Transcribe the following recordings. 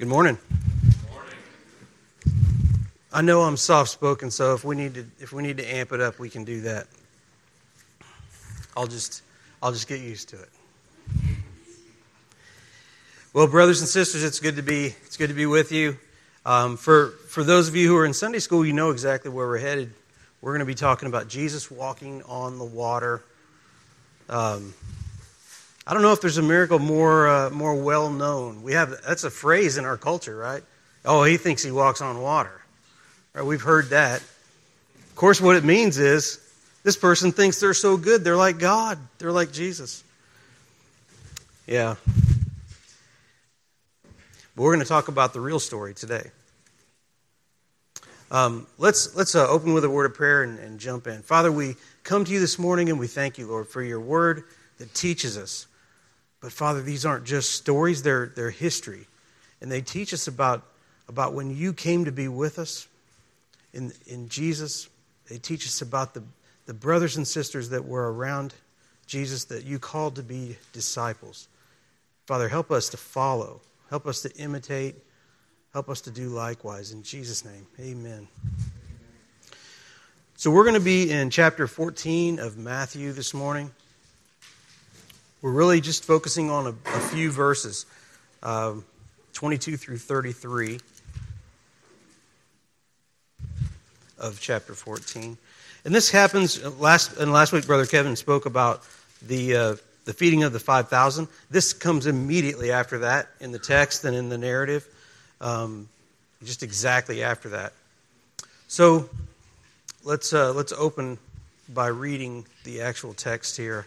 Good morning. I know I'm soft spoken, so if we need to if we need to amp it up, we can do that. I'll just I'll just get used to it. Well, brothers and sisters, it's good to be it's good to be with you. Um, for for those of you who are in Sunday school, you know exactly where we're headed. We're going to be talking about Jesus walking on the water. Um, I don't know if there's a miracle more uh, more well known. We have that's a phrase in our culture, right? Oh, he thinks he walks on water. Right, we've heard that. Of course, what it means is this person thinks they're so good, they're like God, they're like Jesus. Yeah. But we're going to talk about the real story today. Um, let's let's uh, open with a word of prayer and, and jump in. Father, we come to you this morning and we thank you, Lord, for your word that teaches us. But Father, these aren't just stories; they're they're history, and they teach us about about when you came to be with us, in, in Jesus. They teach us about the, the brothers and sisters that were around Jesus that you called to be disciples. Father, help us to follow, help us to imitate, help us to do likewise. In Jesus' name, amen. So we're going to be in chapter 14 of Matthew this morning. We're really just focusing on a, a few verses, uh, 22 through 33. of chapter 14. And this happens last and last week brother Kevin spoke about the uh, the feeding of the 5000. This comes immediately after that in the text and in the narrative. Um, just exactly after that. So let's uh, let's open by reading the actual text here.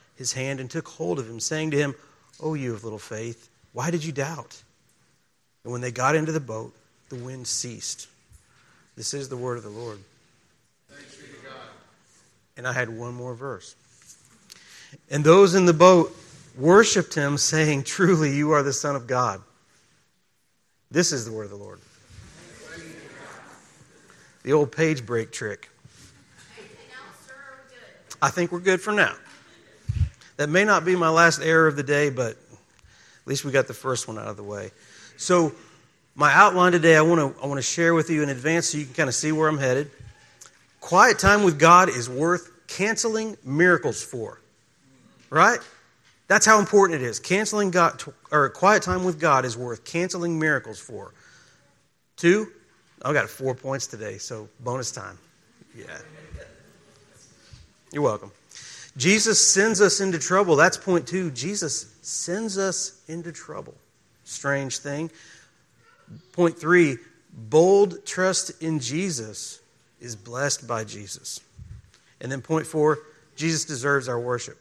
his hand and took hold of him, saying to him, O you of little faith, why did you doubt? And when they got into the boat, the wind ceased. This is the word of the Lord. And I had one more verse. And those in the boat worshiped him, saying, Truly, you are the Son of God. This is the word of the Lord. The old page break trick. I think we're good for now. That may not be my last error of the day, but at least we got the first one out of the way. So, my outline today, I want to I want to share with you in advance so you can kind of see where I'm headed. Quiet time with God is worth canceling miracles for. Right? That's how important it is. Canceling God or quiet time with God is worth canceling miracles for. Two, I've got four points today, so bonus time. Yeah. You're welcome. Jesus sends us into trouble. That's point two. Jesus sends us into trouble. Strange thing. Point three bold trust in Jesus is blessed by Jesus. And then point four, Jesus deserves our worship.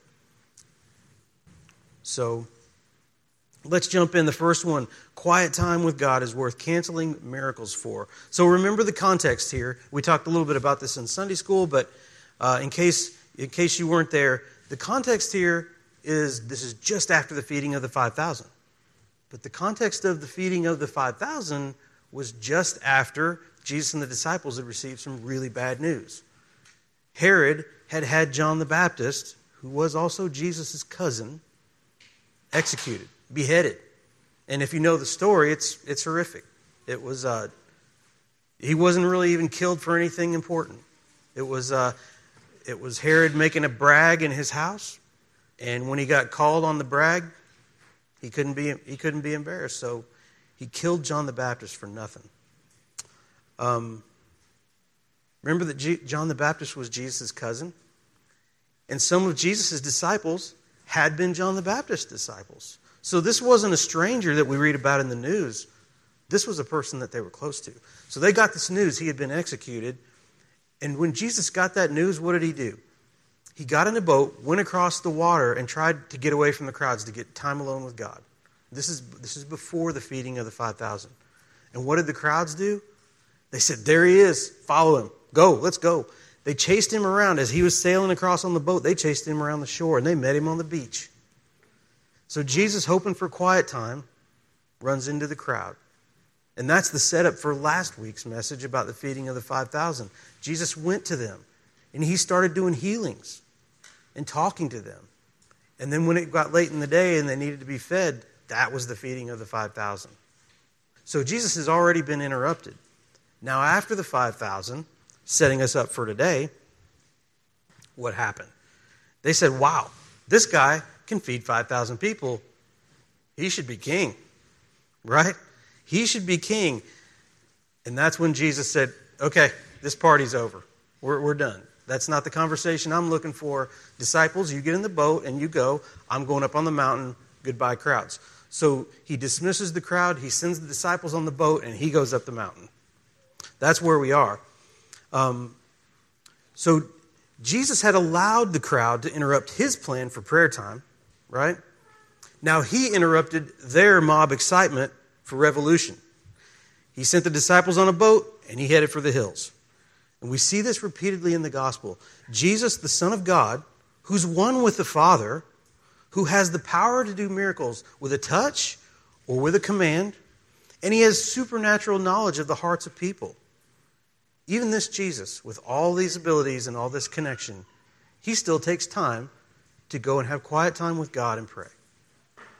So let's jump in. The first one quiet time with God is worth canceling miracles for. So remember the context here. We talked a little bit about this in Sunday school, but uh, in, case, in case you weren't there, the context here is this is just after the feeding of the 5,000. But the context of the feeding of the 5,000 was just after Jesus and the disciples had received some really bad news. Herod had had John the Baptist, who was also Jesus' cousin, executed, beheaded. And if you know the story, it's, it's horrific. It was, uh, he wasn't really even killed for anything important. It was, uh, it was Herod making a brag in his house. And when he got called on the brag, he couldn't be, he couldn't be embarrassed. So he killed John the Baptist for nothing. Um, remember that G- John the Baptist was Jesus' cousin? And some of Jesus' disciples had been John the Baptist's disciples. So this wasn't a stranger that we read about in the news. This was a person that they were close to. So they got this news he had been executed. And when Jesus got that news, what did he do? He got in a boat, went across the water, and tried to get away from the crowds to get time alone with God. This is, this is before the feeding of the 5,000. And what did the crowds do? They said, There he is. Follow him. Go. Let's go. They chased him around as he was sailing across on the boat. They chased him around the shore and they met him on the beach. So Jesus, hoping for quiet time, runs into the crowd. And that's the setup for last week's message about the feeding of the 5,000. Jesus went to them and he started doing healings and talking to them. And then when it got late in the day and they needed to be fed, that was the feeding of the 5,000. So Jesus has already been interrupted. Now, after the 5,000, setting us up for today, what happened? They said, wow, this guy can feed 5,000 people. He should be king, right? He should be king. And that's when Jesus said, okay, this party's over. We're, we're done. That's not the conversation I'm looking for. Disciples, you get in the boat and you go. I'm going up on the mountain. Goodbye, crowds. So he dismisses the crowd, he sends the disciples on the boat, and he goes up the mountain. That's where we are. Um, so Jesus had allowed the crowd to interrupt his plan for prayer time, right? Now he interrupted their mob excitement for revolution. He sent the disciples on a boat and he headed for the hills. And we see this repeatedly in the gospel. Jesus, the Son of God, who's one with the Father, who has the power to do miracles with a touch or with a command, and he has supernatural knowledge of the hearts of people. Even this Jesus, with all these abilities and all this connection, he still takes time to go and have quiet time with God and pray.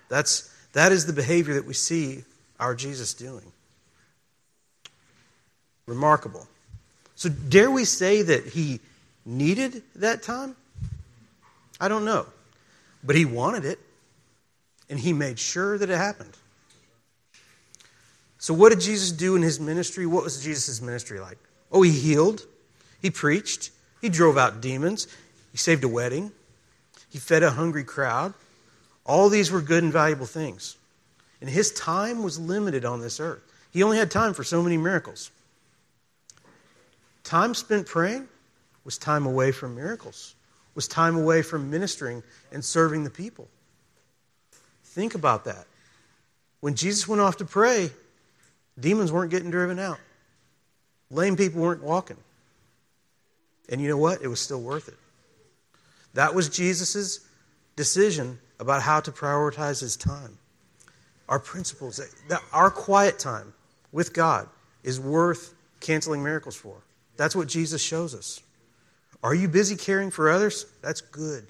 That's, that is the behavior that we see our Jesus doing. Remarkable. So, dare we say that he needed that time? I don't know. But he wanted it, and he made sure that it happened. So, what did Jesus do in his ministry? What was Jesus' ministry like? Oh, he healed, he preached, he drove out demons, he saved a wedding, he fed a hungry crowd. All these were good and valuable things. And his time was limited on this earth. He only had time for so many miracles. Time spent praying was time away from miracles, was time away from ministering and serving the people. Think about that. When Jesus went off to pray, demons weren't getting driven out, lame people weren't walking. And you know what? It was still worth it. That was Jesus' decision about how to prioritize his time. Our principles, that our quiet time with God is worth canceling miracles for. That's what Jesus shows us. Are you busy caring for others? That's good.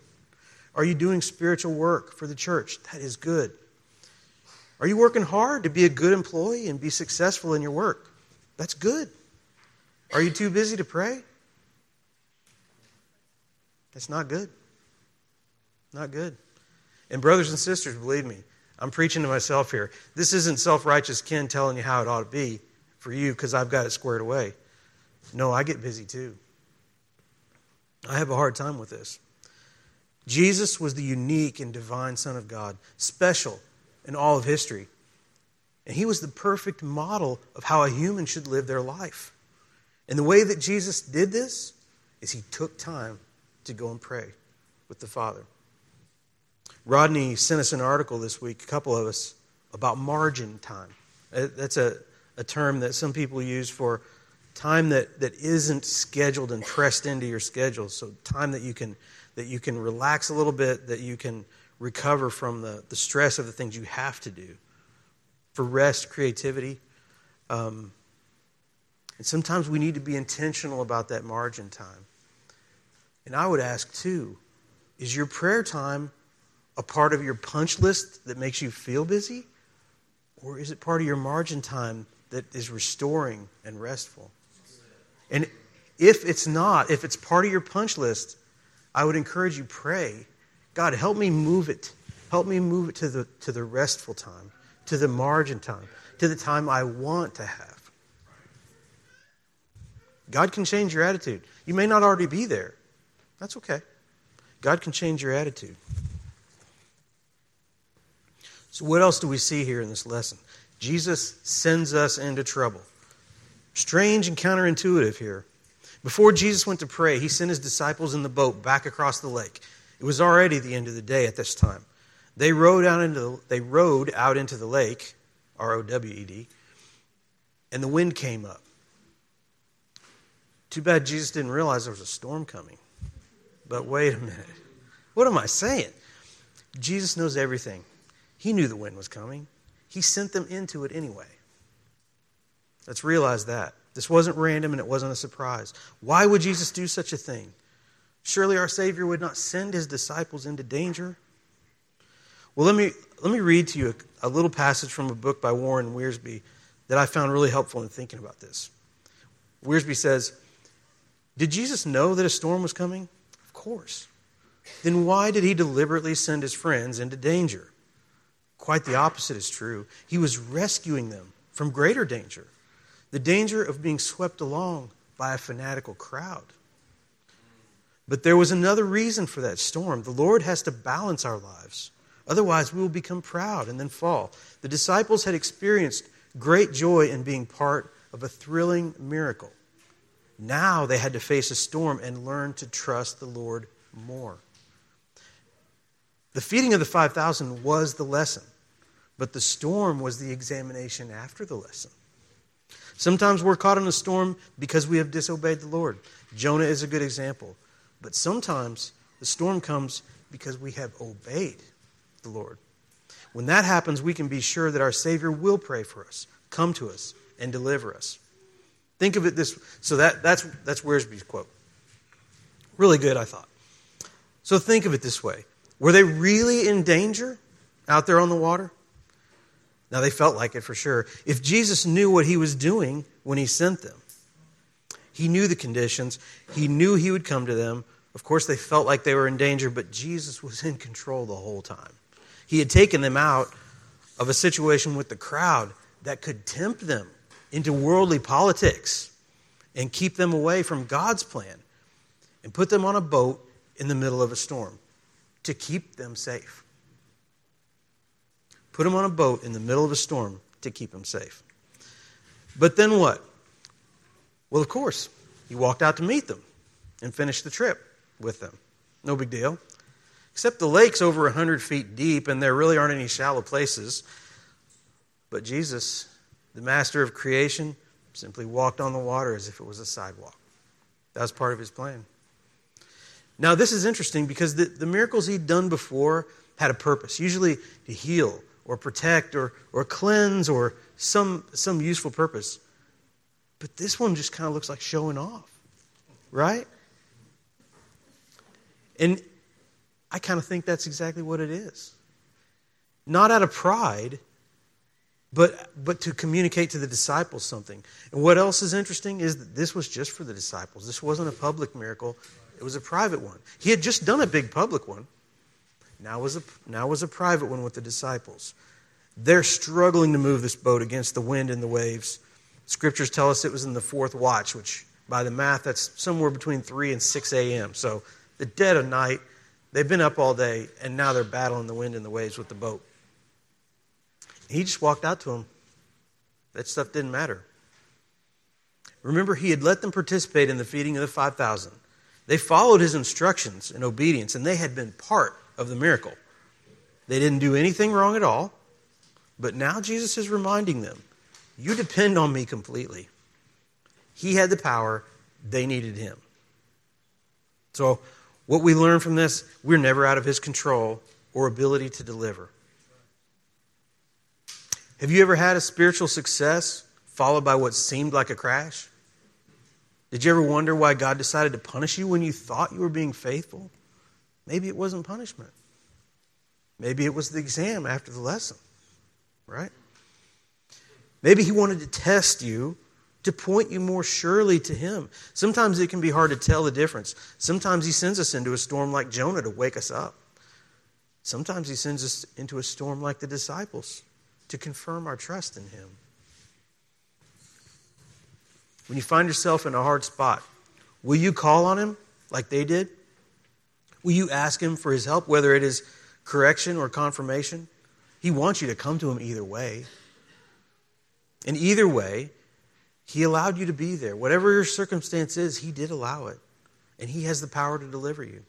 Are you doing spiritual work for the church? That is good. Are you working hard to be a good employee and be successful in your work? That's good. Are you too busy to pray? That's not good. Not good. And, brothers and sisters, believe me, I'm preaching to myself here. This isn't self righteous Ken telling you how it ought to be for you because I've got it squared away. No, I get busy too. I have a hard time with this. Jesus was the unique and divine Son of God, special in all of history. And he was the perfect model of how a human should live their life. And the way that Jesus did this is he took time to go and pray with the Father. Rodney sent us an article this week, a couple of us, about margin time. Uh, that's a, a term that some people use for time that, that isn't scheduled and pressed into your schedule. So time that you can that you can relax a little bit, that you can recover from the, the stress of the things you have to do. For rest, creativity. Um, and sometimes we need to be intentional about that margin time. And I would ask too, is your prayer time a part of your punch list that makes you feel busy? Or is it part of your margin time that is restoring and restful? And if it's not, if it's part of your punch list, I would encourage you pray, God, help me move it. Help me move it to the, to the restful time, to the margin time, to the time I want to have. God can change your attitude. You may not already be there. That's okay. God can change your attitude. So, what else do we see here in this lesson? Jesus sends us into trouble. Strange and counterintuitive here. Before Jesus went to pray, he sent his disciples in the boat back across the lake. It was already the end of the day at this time. They rowed out into the, they rowed out into the lake, R O W E D, and the wind came up. Too bad Jesus didn't realize there was a storm coming. But wait a minute. What am I saying? Jesus knows everything. He knew the wind was coming. He sent them into it anyway. Let's realize that. This wasn't random and it wasn't a surprise. Why would Jesus do such a thing? Surely our Savior would not send his disciples into danger. Well, let me, let me read to you a, a little passage from a book by Warren Wiersbe that I found really helpful in thinking about this. Wiersbe says, Did Jesus know that a storm was coming? Of course. Then why did he deliberately send his friends into danger? Quite the opposite is true. He was rescuing them from greater danger the danger of being swept along by a fanatical crowd. But there was another reason for that storm. The Lord has to balance our lives. Otherwise, we will become proud and then fall. The disciples had experienced great joy in being part of a thrilling miracle. Now they had to face a storm and learn to trust the Lord more. The feeding of the 5,000 was the lesson, but the storm was the examination after the lesson. Sometimes we're caught in a storm because we have disobeyed the Lord. Jonah is a good example. But sometimes the storm comes because we have obeyed the Lord. When that happens, we can be sure that our Savior will pray for us, come to us, and deliver us. Think of it this so that, that's that's Wiersbe's quote. Really good, I thought. So think of it this way. Were they really in danger out there on the water? Now, they felt like it for sure. If Jesus knew what he was doing when he sent them, he knew the conditions, he knew he would come to them. Of course, they felt like they were in danger, but Jesus was in control the whole time. He had taken them out of a situation with the crowd that could tempt them into worldly politics and keep them away from God's plan and put them on a boat in the middle of a storm to keep them safe put them on a boat in the middle of a storm to keep them safe. But then what? Well, of course, he walked out to meet them and finished the trip with them. No big deal. Except the lake's over 100 feet deep and there really aren't any shallow places. But Jesus, the master of creation, simply walked on the water as if it was a sidewalk. That was part of his plan. Now, this is interesting because the, the miracles he'd done before had a purpose, usually to heal or protect or, or cleanse or some, some useful purpose. But this one just kind of looks like showing off, right? And I kind of think that's exactly what it is. Not out of pride, but, but to communicate to the disciples something. And what else is interesting is that this was just for the disciples. This wasn't a public miracle, it was a private one. He had just done a big public one. Now was a, now was a private one with the disciples. They're struggling to move this boat against the wind and the waves. Scriptures tell us it was in the fourth watch, which by the math, that's somewhere between 3 and 6 a.m. So the dead of night, they've been up all day, and now they're battling the wind and the waves with the boat. He just walked out to them. That stuff didn't matter. Remember, he had let them participate in the feeding of the 5,000. They followed his instructions in obedience, and they had been part of the miracle. They didn't do anything wrong at all, but now Jesus is reminding them you depend on me completely. He had the power, they needed him. So, what we learn from this, we're never out of his control or ability to deliver. Have you ever had a spiritual success followed by what seemed like a crash? Did you ever wonder why God decided to punish you when you thought you were being faithful? Maybe it wasn't punishment. Maybe it was the exam after the lesson, right? Maybe He wanted to test you to point you more surely to Him. Sometimes it can be hard to tell the difference. Sometimes He sends us into a storm like Jonah to wake us up. Sometimes He sends us into a storm like the disciples to confirm our trust in Him. When you find yourself in a hard spot, will you call on Him like they did? Will you ask Him for His help, whether it is correction or confirmation? He wants you to come to Him either way. And either way, He allowed you to be there. Whatever your circumstance is, He did allow it. And He has the power to deliver you.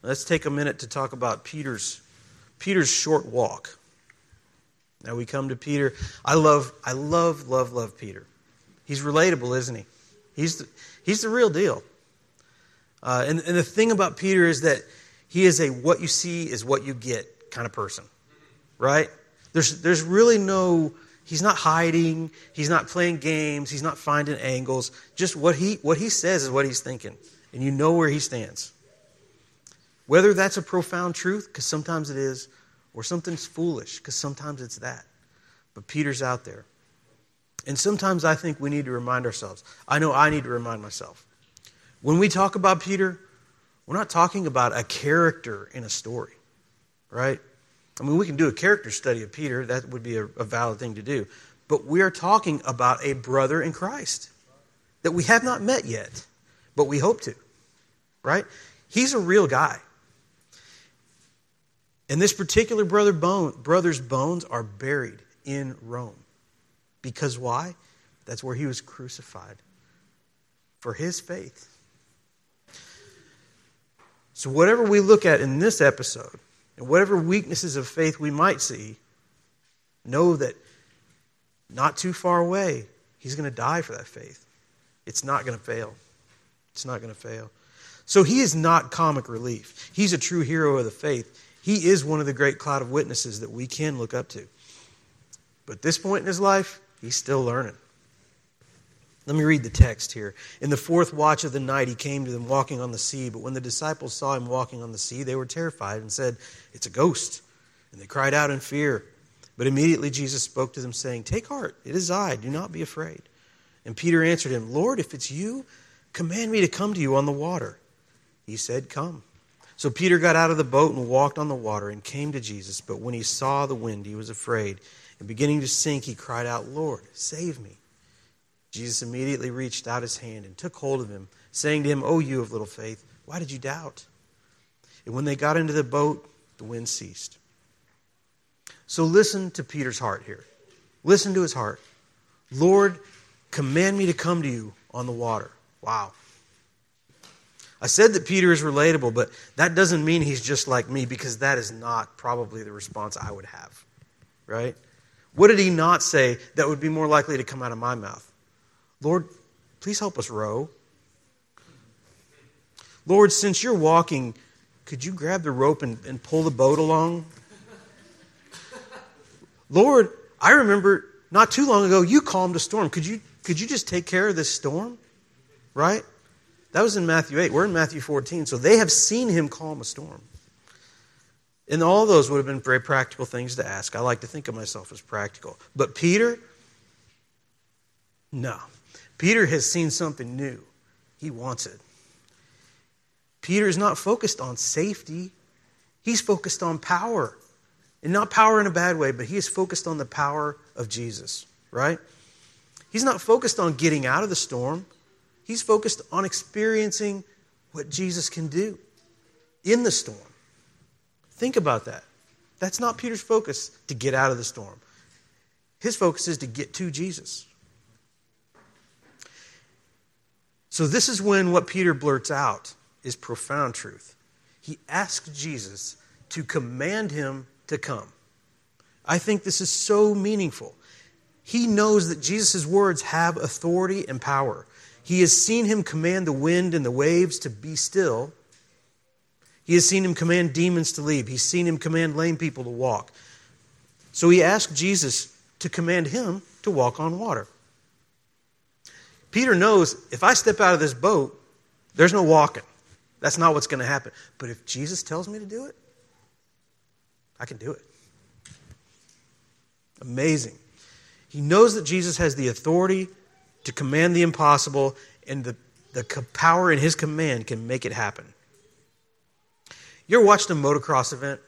Let's take a minute to talk about Peter's, Peter's short walk. Now we come to Peter. I love, I love, love, love Peter. He's relatable, isn't he? He's the, he's the real deal. Uh, and, and the thing about Peter is that he is a what you see is what you get kind of person, right? There's, there's really no, he's not hiding, he's not playing games, he's not finding angles. Just what he, what he says is what he's thinking. And you know where he stands. Whether that's a profound truth, because sometimes it is, or something's foolish, because sometimes it's that. But Peter's out there. And sometimes I think we need to remind ourselves. I know I need to remind myself. When we talk about Peter, we're not talking about a character in a story, right? I mean, we can do a character study of Peter, that would be a, a valid thing to do. But we are talking about a brother in Christ that we have not met yet, but we hope to, right? He's a real guy. And this particular brother bone, brother's bones are buried in Rome. Because why? That's where he was crucified for his faith. So, whatever we look at in this episode, and whatever weaknesses of faith we might see, know that not too far away, he's going to die for that faith. It's not going to fail. It's not going to fail. So, he is not comic relief. He's a true hero of the faith. He is one of the great cloud of witnesses that we can look up to. But at this point in his life, he's still learning. Let me read the text here. In the fourth watch of the night, he came to them walking on the sea. But when the disciples saw him walking on the sea, they were terrified and said, It's a ghost. And they cried out in fear. But immediately Jesus spoke to them, saying, Take heart, it is I, do not be afraid. And Peter answered him, Lord, if it's you, command me to come to you on the water. He said, Come. So Peter got out of the boat and walked on the water and came to Jesus. But when he saw the wind, he was afraid. And beginning to sink, he cried out, Lord, save me. Jesus immediately reached out his hand and took hold of him, saying to him, O you of little faith, why did you doubt? And when they got into the boat, the wind ceased. So listen to Peter's heart here. Listen to his heart. Lord, command me to come to you on the water. Wow. I said that Peter is relatable, but that doesn't mean he's just like me because that is not probably the response I would have, right? What did he not say that would be more likely to come out of my mouth? Lord, please help us row. Lord, since you're walking, could you grab the rope and, and pull the boat along? Lord, I remember not too long ago you calmed a storm. Could you, could you just take care of this storm? Right? That was in Matthew 8. We're in Matthew 14. So they have seen him calm a storm. And all those would have been very practical things to ask. I like to think of myself as practical. But Peter, no. Peter has seen something new. He wants it. Peter is not focused on safety, he's focused on power. And not power in a bad way, but he is focused on the power of Jesus, right? He's not focused on getting out of the storm. He's focused on experiencing what Jesus can do in the storm. Think about that. That's not Peter's focus to get out of the storm. His focus is to get to Jesus. So, this is when what Peter blurts out is profound truth. He asks Jesus to command him to come. I think this is so meaningful. He knows that Jesus' words have authority and power. He has seen him command the wind and the waves to be still. He has seen him command demons to leave. He's seen him command lame people to walk. So he asked Jesus to command him to walk on water. Peter knows if I step out of this boat, there's no walking. That's not what's going to happen. But if Jesus tells me to do it, I can do it. Amazing. He knows that Jesus has the authority to command the impossible, and the, the power in his command can make it happen. You ever watched a motocross event?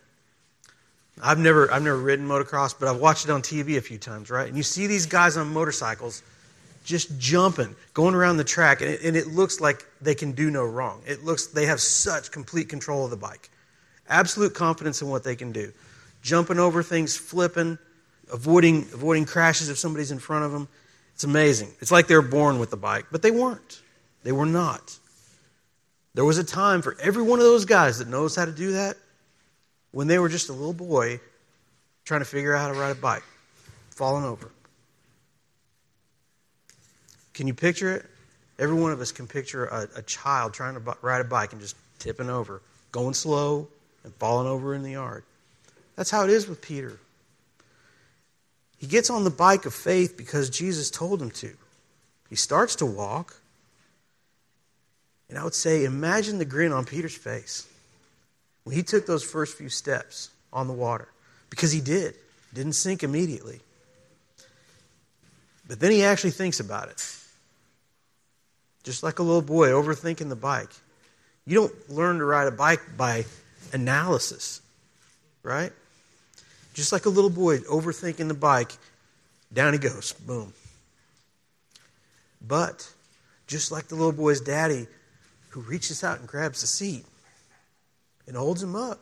I've never, I've never ridden motocross, but I've watched it on TV a few times, right? And you see these guys on motorcycles just jumping, going around the track, and it, and it looks like they can do no wrong. It looks they have such complete control of the bike, absolute confidence in what they can do, jumping over things, flipping, avoiding avoiding crashes if somebody's in front of them. It's amazing. It's like they're born with the bike, but they weren't. They were not. There was a time for every one of those guys that knows how to do that when they were just a little boy trying to figure out how to ride a bike, falling over. Can you picture it? Every one of us can picture a, a child trying to ride a bike and just tipping over, going slow and falling over in the yard. That's how it is with Peter. He gets on the bike of faith because Jesus told him to. He starts to walk. And I would say, imagine the grin on Peter's face when he took those first few steps on the water. Because he did. Didn't sink immediately. But then he actually thinks about it. Just like a little boy overthinking the bike. You don't learn to ride a bike by analysis, right? Just like a little boy overthinking the bike, down he goes, boom. But just like the little boy's daddy who reaches out and grabs the seat and holds him up.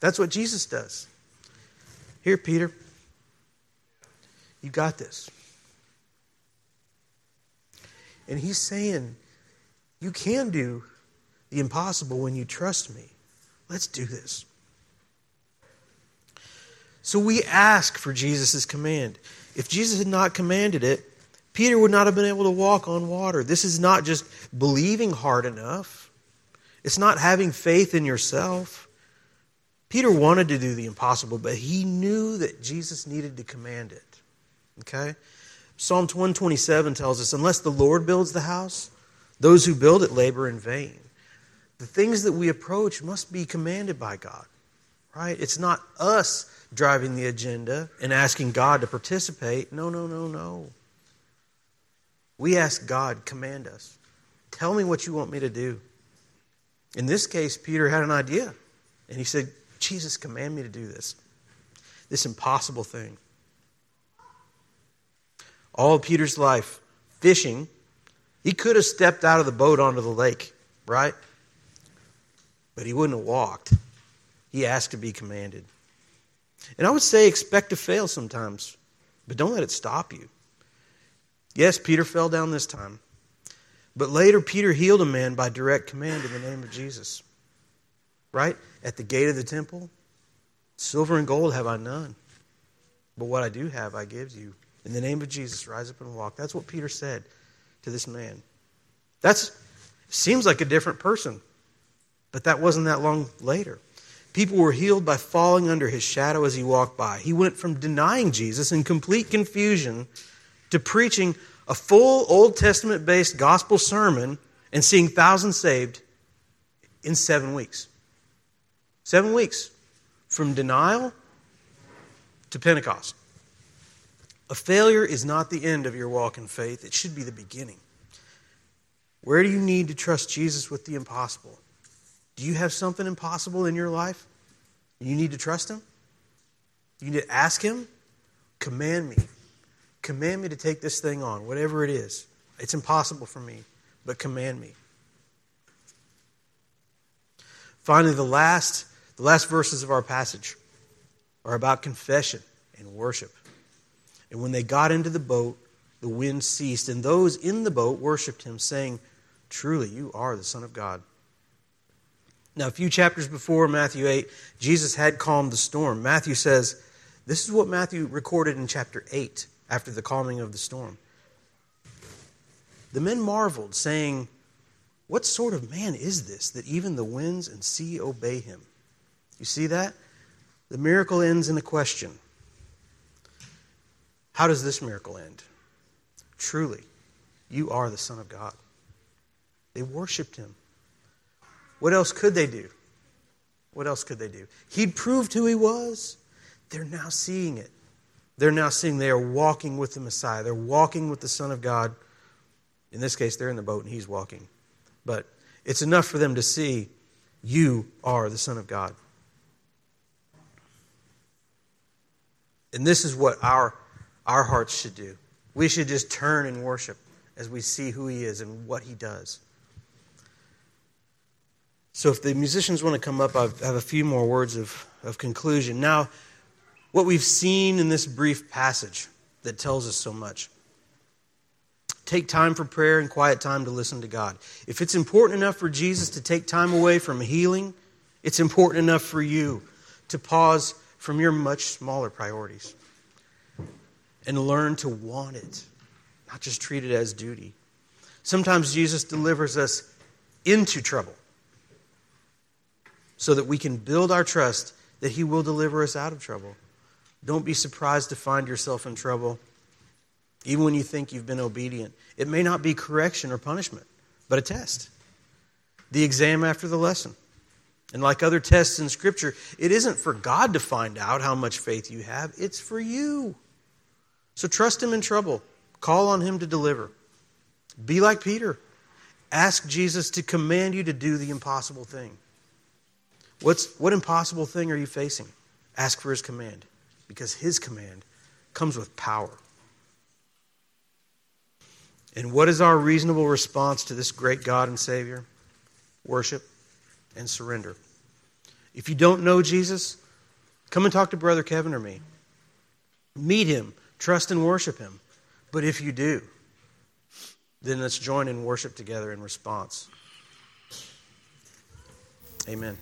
That's what Jesus does. Here, Peter, you got this. And he's saying, you can do the impossible when you trust me. Let's do this. So we ask for Jesus' command. If Jesus had not commanded it, Peter would not have been able to walk on water. This is not just believing hard enough, it's not having faith in yourself. Peter wanted to do the impossible, but he knew that Jesus needed to command it. Okay? Psalm 127 tells us unless the Lord builds the house, those who build it labor in vain. The things that we approach must be commanded by God, right? It's not us driving the agenda and asking God to participate. No, no, no, no. We ask God, command us. Tell me what you want me to do. In this case, Peter had an idea, and he said, Jesus, command me to do this, this impossible thing. All Peter's life, fishing he could have stepped out of the boat onto the lake, right? But he wouldn't have walked. He asked to be commanded. And I would say expect to fail sometimes, but don't let it stop you. Yes, Peter fell down this time. But later, Peter healed a man by direct command in the name of Jesus. Right? At the gate of the temple, silver and gold have I none. But what I do have, I give you. In the name of Jesus, rise up and walk. That's what Peter said to this man. That seems like a different person, but that wasn't that long later. People were healed by falling under his shadow as he walked by. He went from denying Jesus in complete confusion to preaching a full Old Testament based gospel sermon and seeing thousands saved in seven weeks. Seven weeks from denial to Pentecost. A failure is not the end of your walk in faith, it should be the beginning. Where do you need to trust Jesus with the impossible? Do you have something impossible in your life? You need to trust Him? You need to ask Him? Command me. Command me to take this thing on, whatever it is. It's impossible for me, but command me. Finally, the last, the last verses of our passage are about confession and worship. And when they got into the boat, the wind ceased, and those in the boat worshiped him, saying, Truly, you are the Son of God. Now, a few chapters before Matthew 8, Jesus had calmed the storm. Matthew says, This is what Matthew recorded in chapter 8 after the calming of the storm. The men marveled, saying, What sort of man is this that even the winds and sea obey him? You see that? The miracle ends in a question how does this miracle end? Truly, you are the Son of God. They worshiped him. What else could they do? What else could they do? He'd proved who he was. They're now seeing it. They're now seeing they are walking with the Messiah. They're walking with the Son of God. In this case, they're in the boat and he's walking. But it's enough for them to see you are the Son of God. And this is what our our hearts should do. We should just turn and worship as we see who He is and what He does. So, if the musicians want to come up, I have a few more words of, of conclusion. Now, what we've seen in this brief passage that tells us so much. Take time for prayer and quiet time to listen to God. If it's important enough for Jesus to take time away from healing, it's important enough for you to pause from your much smaller priorities and learn to want it, not just treat it as duty. Sometimes Jesus delivers us into trouble so that we can build our trust that He will deliver us out of trouble. Don't be surprised to find yourself in trouble, even when you think you've been obedient. It may not be correction or punishment, but a test. The exam after the lesson. And like other tests in Scripture, it isn't for God to find out how much faith you have, it's for you. So trust Him in trouble, call on Him to deliver. Be like Peter. Ask Jesus to command you to do the impossible thing. What's, what impossible thing are you facing? Ask for His command, because His command comes with power. And what is our reasonable response to this great God and Savior? Worship and surrender. If you don't know Jesus, come and talk to Brother Kevin or me. Meet him, trust and worship him. But if you do, then let's join in worship together in response. Amen.